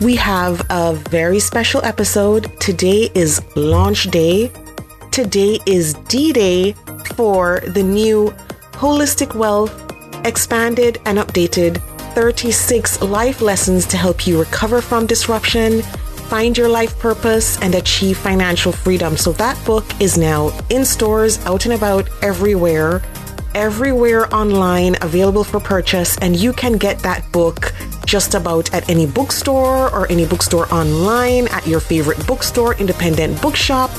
we have a very special episode. Today is launch day. Today is D Day for the new Holistic Wealth expanded and updated 36 life lessons to help you recover from disruption, find your life purpose, and achieve financial freedom. So that book is now in stores, out and about everywhere, everywhere online, available for purchase, and you can get that book just about at any bookstore or any bookstore online, at your favorite bookstore, independent bookshop.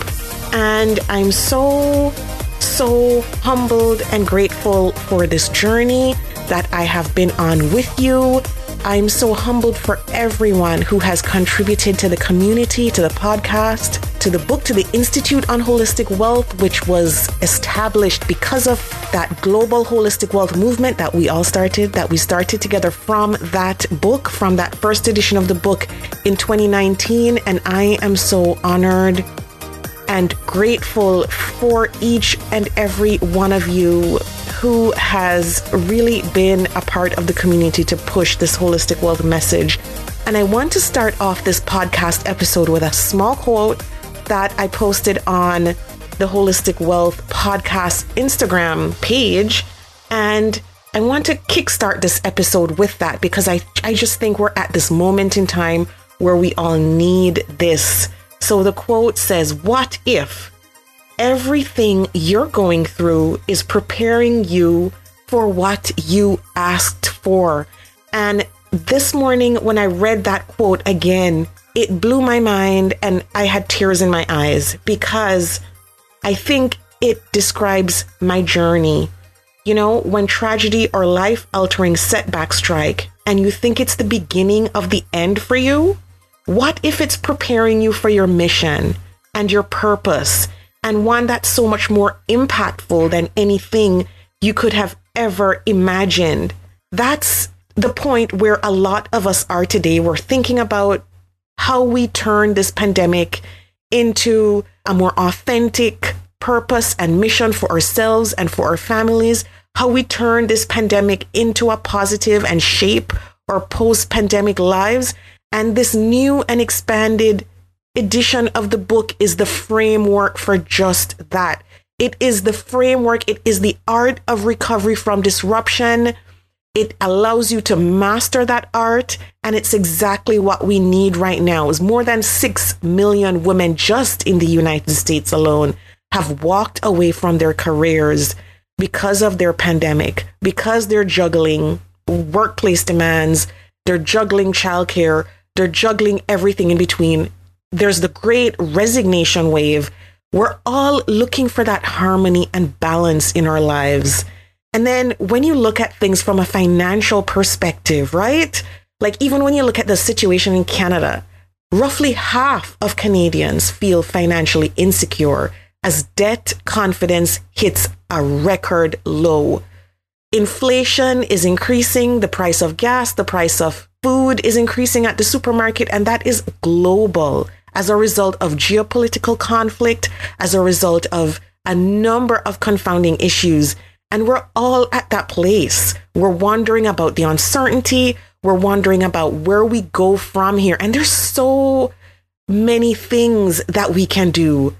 And I'm so, so humbled and grateful for this journey that I have been on with you. I'm so humbled for everyone who has contributed to the community, to the podcast, to the book, to the Institute on Holistic Wealth, which was established because of that global holistic wealth movement that we all started, that we started together from that book, from that first edition of the book in 2019. And I am so honored and grateful for each and every one of you who has really been a part of the community to push this holistic wealth message. And I want to start off this podcast episode with a small quote that I posted on the Holistic Wealth podcast Instagram page. And I want to kickstart this episode with that because I, I just think we're at this moment in time where we all need this. So the quote says, What if everything you're going through is preparing you for what you asked for. And this morning, when I read that quote again, it blew my mind and I had tears in my eyes because I think it describes my journey. You know, when tragedy or life altering setbacks strike and you think it's the beginning of the end for you, what if it's preparing you for your mission and your purpose and one that's so much more impactful than anything you could have ever imagined. That's the point where a lot of us are today. We're thinking about how we turn this pandemic into a more authentic purpose and mission for ourselves and for our families, how we turn this pandemic into a positive and shape our post pandemic lives. And this new and expanded edition of the book is the framework for just that. It is the framework, it is the art of recovery from disruption. It allows you to master that art, and it's exactly what we need right now. Is more than 6 million women just in the United States alone have walked away from their careers because of their pandemic, because they're juggling workplace demands, they're juggling childcare, they're juggling everything in between there's the great resignation wave. We're all looking for that harmony and balance in our lives. And then when you look at things from a financial perspective, right? Like even when you look at the situation in Canada, roughly half of Canadians feel financially insecure as debt confidence hits a record low. Inflation is increasing, the price of gas, the price of food is increasing at the supermarket, and that is global as a result of geopolitical conflict, as a result of a number of confounding issues. And we're all at that place. We're wondering about the uncertainty. We're wondering about where we go from here. And there's so many things that we can do.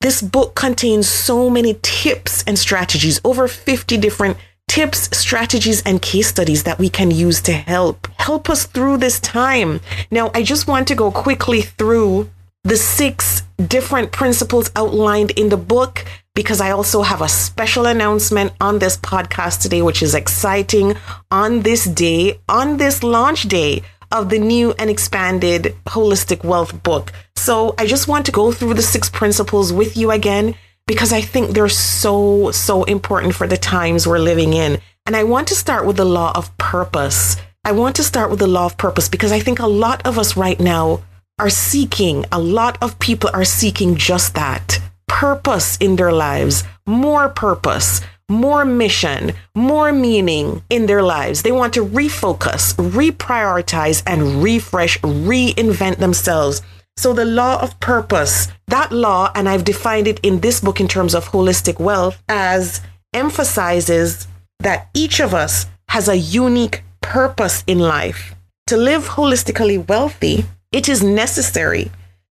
This book contains so many tips and strategies, over 50 different tips, strategies, and case studies that we can use to help help us through this time. Now, I just want to go quickly through the six different principles outlined in the book because I also have a special announcement on this podcast today, which is exciting on this day, on this launch day of the new and expanded Holistic Wealth book. So I just want to go through the six principles with you again because I think they're so, so important for the times we're living in. And I want to start with the law of purpose. I want to start with the law of purpose because I think a lot of us right now are seeking, a lot of people are seeking just that purpose in their lives, more purpose, more mission, more meaning in their lives. They want to refocus, reprioritize, and refresh, reinvent themselves. So, the law of purpose, that law, and I've defined it in this book in terms of holistic wealth, as emphasizes that each of us has a unique purpose in life. To live holistically wealthy, it is necessary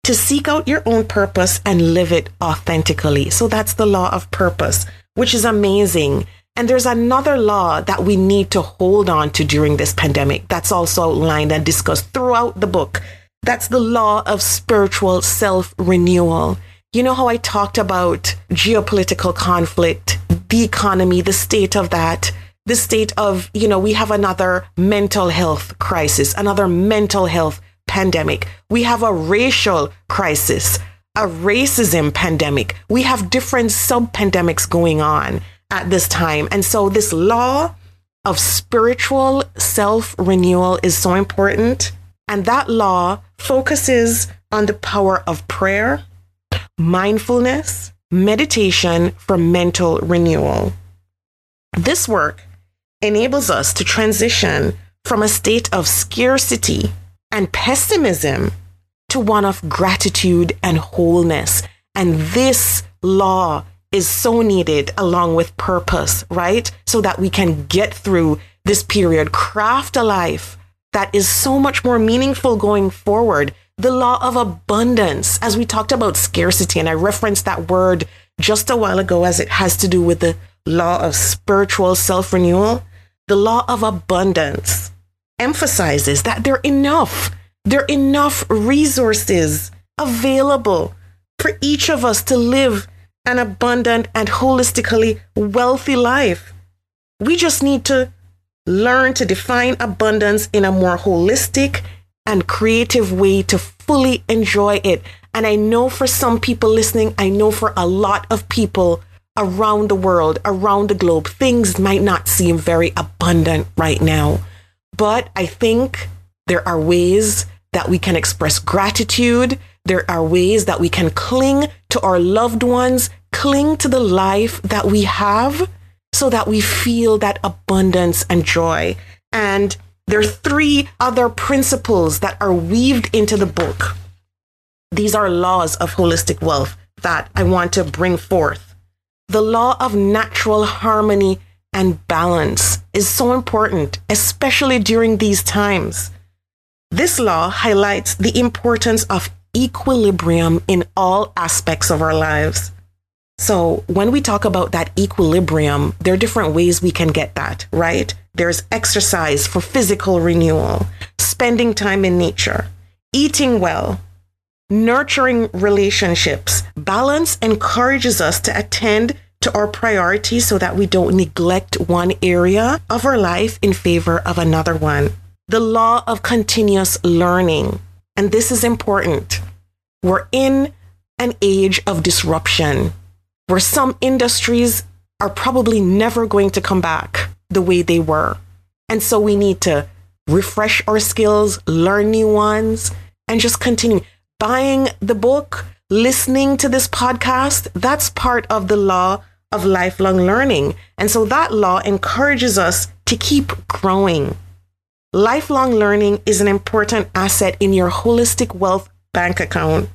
to seek out your own purpose and live it authentically. So that's the law of purpose, which is amazing. And there's another law that we need to hold on to during this pandemic that's also outlined and discussed throughout the book. That's the law of spiritual self renewal. You know how I talked about geopolitical conflict, the economy, the state of that, the state of, you know, we have another mental health crisis, another mental health pandemic. We have a racial crisis, a racism pandemic. We have different sub pandemics going on at this time. And so this law of spiritual self renewal is so important. And that law focuses on the power of prayer mindfulness, meditation for mental renewal. This work enables us to transition from a state of scarcity and pessimism to one of gratitude and wholeness. And this law is so needed along with purpose, right? So that we can get through this period, craft a life that is so much more meaningful going forward the law of abundance, as we talked about scarcity, and I referenced that word just a while ago as it has to do with the law of spiritual self renewal. The law of abundance emphasizes that there are enough, there are enough resources available for each of us to live an abundant and holistically wealthy life. We just need to learn to define abundance in a more holistic and creative way to fully enjoy it. And I know for some people listening, I know for a lot of people around the world, around the globe, things might not seem very abundant right now. But I think there are ways that we can express gratitude. There are ways that we can cling to our loved ones, cling to the life that we have so that we feel that abundance and joy. And there are three other principles that are weaved into the book. These are laws of holistic wealth that I want to bring forth. The law of natural harmony and balance is so important, especially during these times. This law highlights the importance of equilibrium in all aspects of our lives. So, when we talk about that equilibrium, there are different ways we can get that, right? There's exercise for physical renewal, spending time in nature, eating well, nurturing relationships. Balance encourages us to attend to our priorities so that we don't neglect one area of our life in favor of another one. The law of continuous learning. And this is important. We're in an age of disruption where some industries are probably never going to come back the way they were. And so we need to refresh our skills, learn new ones, and just continue. Buying the book, listening to this podcast, that's part of the law of lifelong learning. And so that law encourages us to keep growing. Lifelong learning is an important asset in your holistic wealth bank account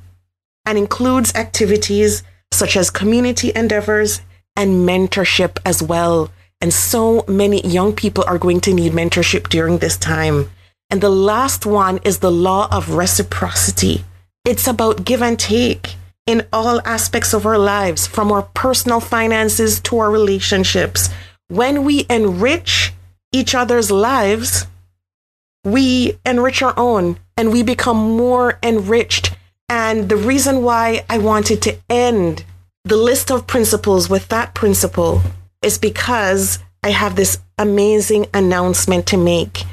and includes activities such as community endeavors and mentorship as well. And so many young people are going to need mentorship during this time. And the last one is the law of reciprocity. It's about give and take in all aspects of our lives, from our personal finances to our relationships. When we enrich each other's lives, we enrich our own and we become more enriched. And the reason why I wanted to end the list of principles with that principle is because I have this amazing announcement to make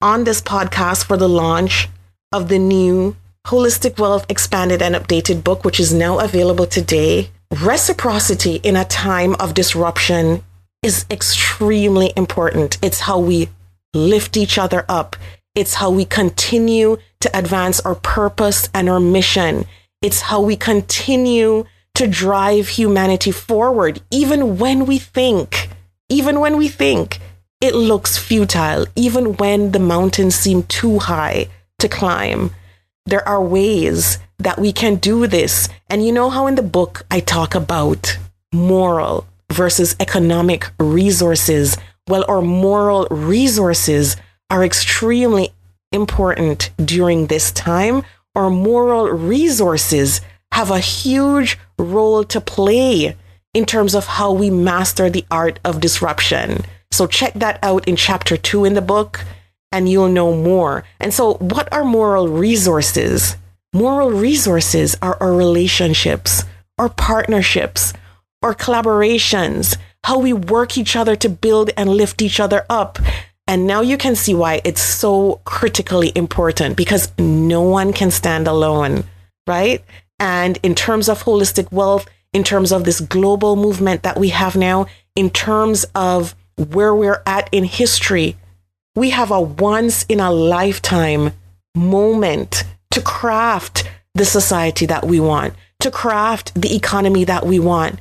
on this podcast for the launch of the new Holistic Wealth Expanded and Updated book, which is now available today. Reciprocity in a time of disruption is extremely important. It's how we lift each other up. It's how we continue to advance our purpose and our mission. It's how we continue to drive humanity forward, even when we think, even when we think it looks futile, even when the mountains seem too high to climb. There are ways that we can do this. And you know how in the book I talk about moral versus economic resources? Well, our moral resources are extremely important during this time. Our moral resources have a huge role to play in terms of how we master the art of disruption. So check that out in chapter two in the book and you'll know more. And so, what are moral resources? Moral resources are our relationships, our partnerships, our collaborations, how we work each other to build and lift each other up. And now you can see why it's so critically important because no one can stand alone, right? And in terms of holistic wealth, in terms of this global movement that we have now, in terms of where we're at in history, we have a once in a lifetime moment to craft the society that we want, to craft the economy that we want.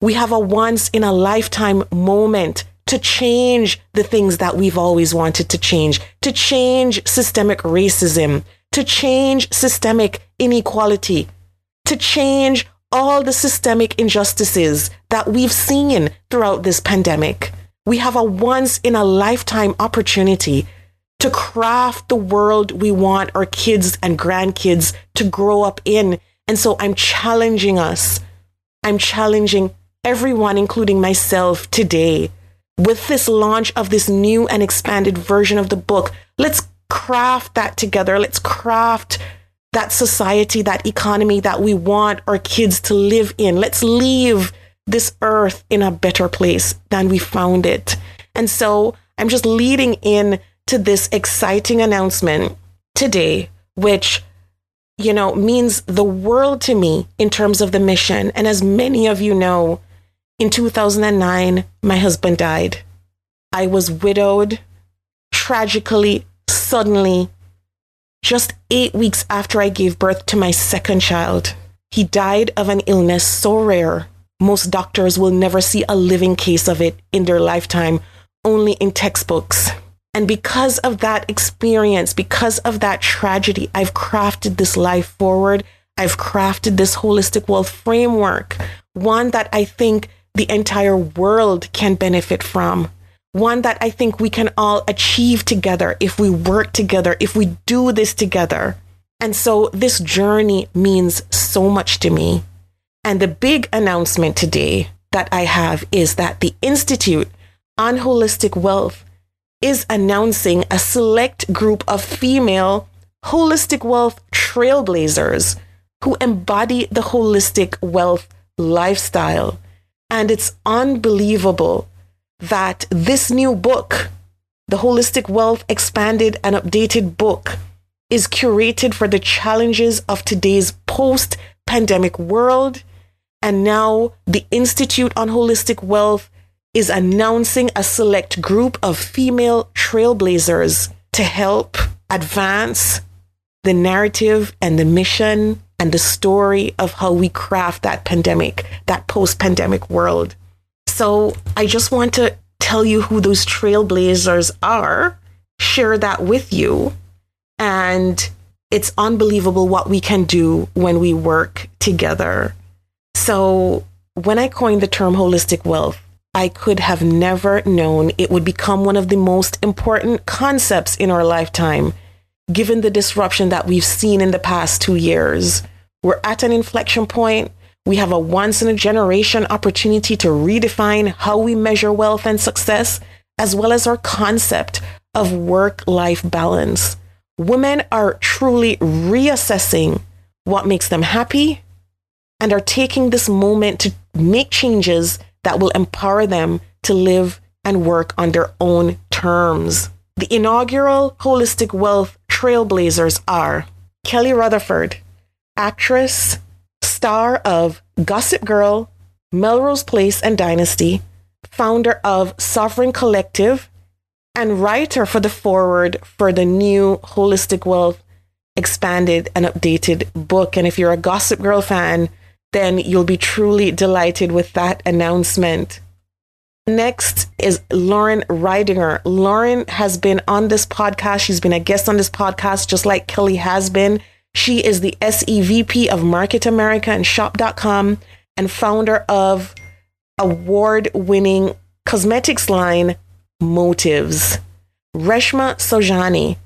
We have a once in a lifetime moment to change the things that we've always wanted to change, to change systemic racism, to change systemic inequality, to change all the systemic injustices that we've seen throughout this pandemic. We have a once in a lifetime opportunity to craft the world we want our kids and grandkids to grow up in. And so I'm challenging us. I'm challenging everyone, including myself today, with this launch of this new and expanded version of the book. Let's craft that together. Let's craft that society, that economy that we want our kids to live in. Let's leave this earth in a better place than we found it. And so I'm just leading in to this exciting announcement today, which, you know, means the world to me in terms of the mission. And as many of you know, in 2009, my husband died. I was widowed tragically, suddenly, just eight weeks after I gave birth to my second child. He died of an illness so rare most doctors will never see a living case of it in their lifetime, only in textbooks. And because of that experience, because of that tragedy, I've crafted this life forward. I've crafted this holistic wealth framework, one that I think the entire world can benefit from, one that I think we can all achieve together if we work together, if we do this together. And so this journey means so much to me. And the big announcement today that I have is that the Institute on Holistic Wealth is announcing a select group of female holistic wealth trailblazers who embody the holistic wealth lifestyle. And it's unbelievable that this new book, the Holistic Wealth Expanded and Updated book, is curated for the challenges of today's post pandemic world and now the Institute on Holistic Wealth is announcing a select group of female trailblazers to help advance the narrative and the mission and the story of how we craft that pandemic, that post pandemic world. So I just want to tell you who those trailblazers are, share that with you. And it's unbelievable what we can do when we work together so when I coined the term holistic wealth, I could have never known it would become one of the most important concepts in our lifetime, given the disruption that we've seen in the past two years. We're at an inflection point. We have a once in a generation opportunity to redefine how we measure wealth and success, as well as our concept of work life balance. Women are truly reassessing what makes them happy and are taking this moment to make changes that will empower them to live and work on their own terms. The inaugural Holistic Wealth Trailblazers are Kelly Rutherford, actress, star of Gossip Girl, Melrose Place and Dynasty, founder of Sovereign Collective, and writer for the foreword for the new Holistic Wealth expanded and updated book. And if you're a Gossip Girl fan, then you'll be truly delighted with that announcement. Next is Lauren Ridinger. Lauren has been on this podcast. She's been a guest on this podcast, just like Kelly has been. She is the SEVP of Market America and Shop.com and founder of award winning cosmetics line Motives. Reshma Saujani.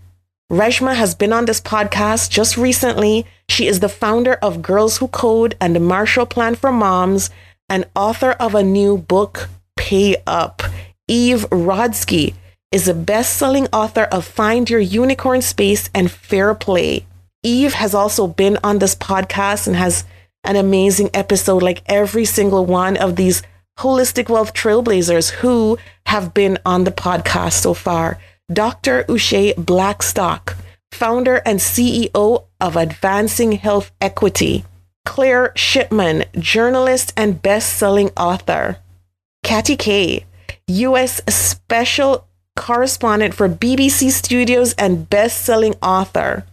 Reshma has been on this podcast just recently. She is the founder of Girls Who Code and the Marshall Plan for Moms and author of a new book, Pay Up. Eve Rodsky is a best selling author of Find Your Unicorn Space and Fair Play. Eve has also been on this podcast and has an amazing episode, like every single one of these holistic wealth trailblazers who have been on the podcast so far. Dr. Uche Blackstock, founder and CEO of Advancing Health Equity. Claire Shipman, journalist and best selling author. Katty Kay, U.S. special correspondent for BBC Studios and best selling author.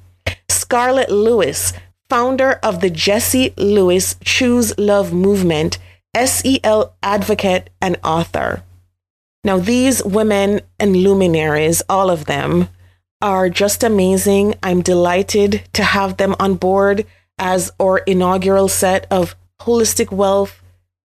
Scarlett Lewis, founder of the Jesse Lewis Choose Love movement, SEL advocate and author. Now, these women and luminaries, all of them, are just amazing. I'm delighted to have them on board as our inaugural set of Holistic Wealth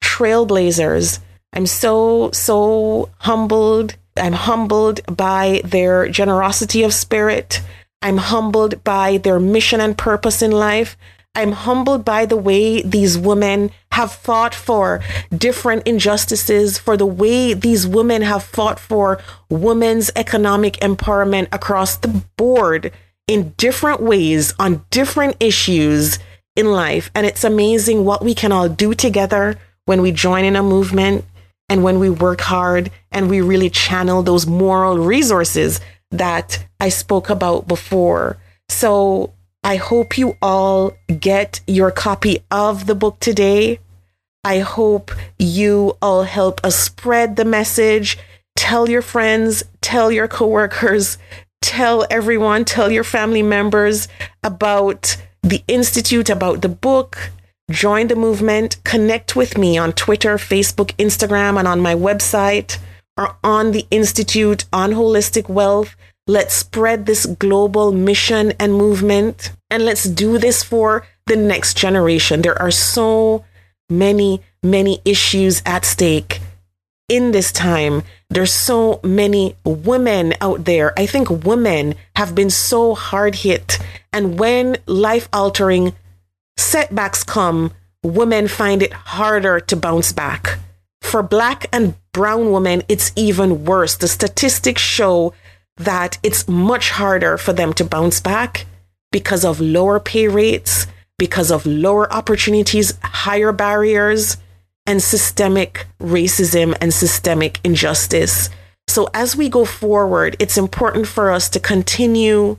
Trailblazers. I'm so, so humbled. I'm humbled by their generosity of spirit. I'm humbled by their mission and purpose in life. I'm humbled by the way these women have fought for different injustices, for the way these women have fought for women's economic empowerment across the board in different ways on different issues in life. And it's amazing what we can all do together when we join in a movement and when we work hard and we really channel those moral resources that I spoke about before. So I hope you all get your copy of the book today. I hope you all help us spread the message. Tell your friends, tell your coworkers, tell everyone, tell your family members about the Institute, about the book. Join the movement. Connect with me on Twitter, Facebook, Instagram, and on my website or on the Institute on Holistic Wealth. Let's spread this global mission and movement. And let's do this for the next generation. There are so many, many issues at stake in this time. There's so many women out there. I think women have been so hard hit. And when life altering setbacks come, women find it harder to bounce back. For black and brown women, it's even worse. The statistics show that it's much harder for them to bounce back because of lower pay rates, because of lower opportunities, higher barriers, and systemic racism and systemic injustice. So, as we go forward, it's important for us to continue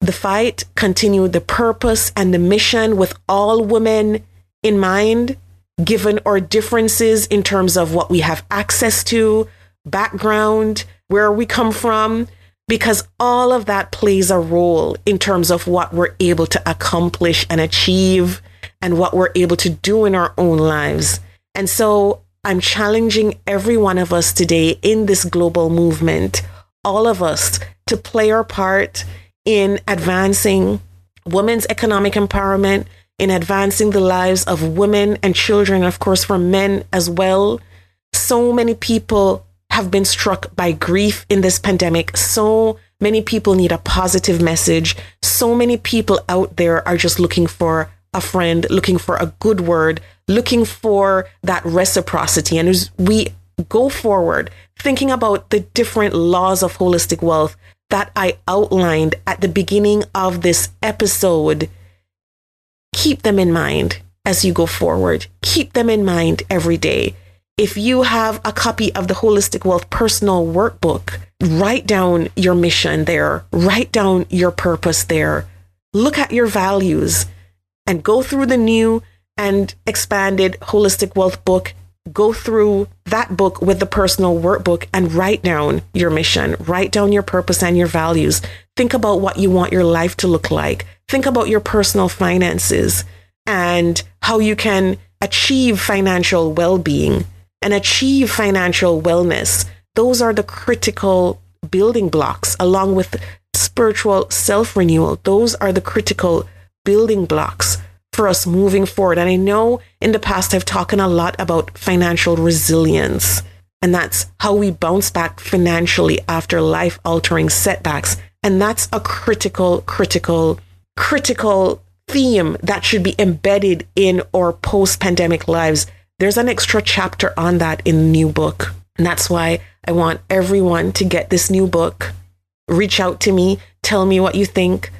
the fight, continue the purpose and the mission with all women in mind, given our differences in terms of what we have access to, background, where we come from, because all of that plays a role in terms of what we're able to accomplish and achieve and what we're able to do in our own lives. And so I'm challenging every one of us today in this global movement, all of us, to play our part in advancing women's economic empowerment, in advancing the lives of women and children, of course, for men as well. So many people have been struck by grief in this pandemic. So many people need a positive message. So many people out there are just looking for a friend, looking for a good word, looking for that reciprocity. And as we go forward, thinking about the different laws of holistic wealth that I outlined at the beginning of this episode, keep them in mind as you go forward. Keep them in mind every day if you have a copy of the Holistic Wealth Personal Workbook, write down your mission there, write down your purpose there, look at your values, and go through the new and expanded Holistic Wealth book. Go through that book with the personal workbook and write down your mission, write down your purpose and your values. think about what you want your life to look like. Think about your personal finances and how you can achieve financial well being and achieve financial wellness. Those are the critical building blocks, along with spiritual self renewal. Those are the critical building blocks for us moving forward. And I know in the past I've talked a lot about financial resilience, and that's how we bounce back financially after life altering setbacks. And that's a critical, critical, critical theme that should be embedded in our post pandemic lives. There's an extra chapter on that in the new book. And that's why I want everyone to get this new book. Reach out to me, tell me what you think.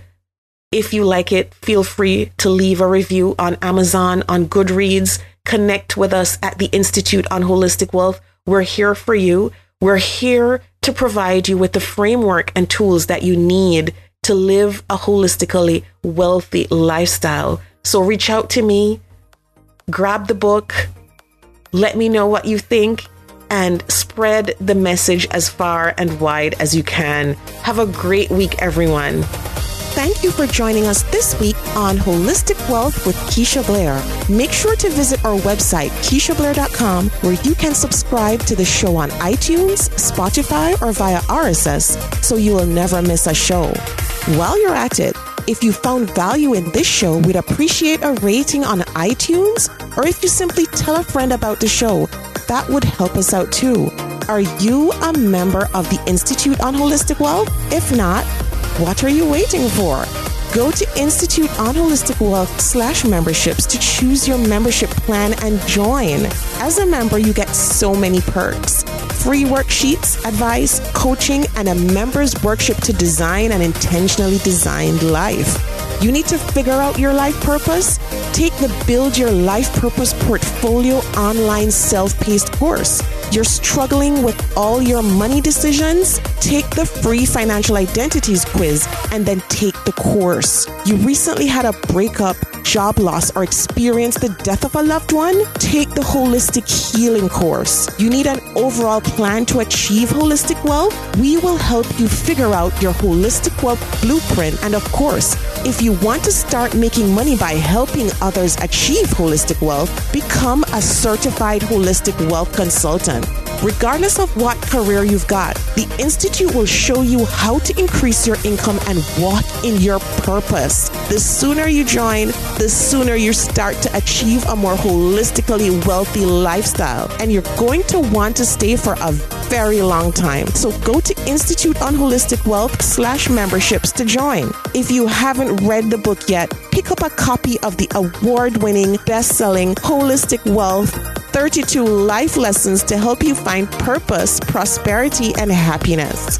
If you like it, feel free to leave a review on Amazon, on Goodreads. Connect with us at the Institute on Holistic Wealth. We're here for you. We're here to provide you with the framework and tools that you need to live a holistically wealthy lifestyle. So reach out to me, grab the book, let me know what you think, and spread the message as far and wide as you can. Have a great week, everyone. Thank you for joining us this week on Holistic Wealth with Keisha Blair. Make sure to visit our website, KeishaBlair.com, where you can subscribe to the show on iTunes, Spotify, or via RSS so you will never miss a show. While you're at it, if you found value in this show, we'd appreciate a rating on iTunes, or if you simply tell a friend about the show, that would help us out too. Are you a member of the Institute on Holistic Wealth? If not, what are you waiting for? Go to Institute on Holistic Wealth slash memberships to choose your membership plan and join. As a member, you get so many perks free worksheets, advice, coaching, and a member's workshop to design an intentionally designed life. You need to figure out your life purpose? Take the Build Your Life Purpose Portfolio online self paced course. You're struggling with all your money decisions? Take the free financial identities quiz and then take the course. You recently had a breakup, job loss, or experienced the death of a loved one? Take the holistic healing course. You need an overall plan to achieve holistic wealth? We will help you figure out your holistic wealth blueprint. And of course, if you want to start making money by helping others achieve holistic wealth, become a certified holistic wealth consultant. Regardless of what career you've got, the Institute will show you how to increase your income and walk in your purpose. The sooner you join, the sooner you start to achieve a more holistically wealthy lifestyle. And you're going to want to stay for a very long time. So go to Institute on Holistic Wealth slash memberships to join. If you haven't read the book yet, pick up a copy of the award winning, best selling Holistic Wealth 32 life lessons to help you find purpose, prosperity, and happiness.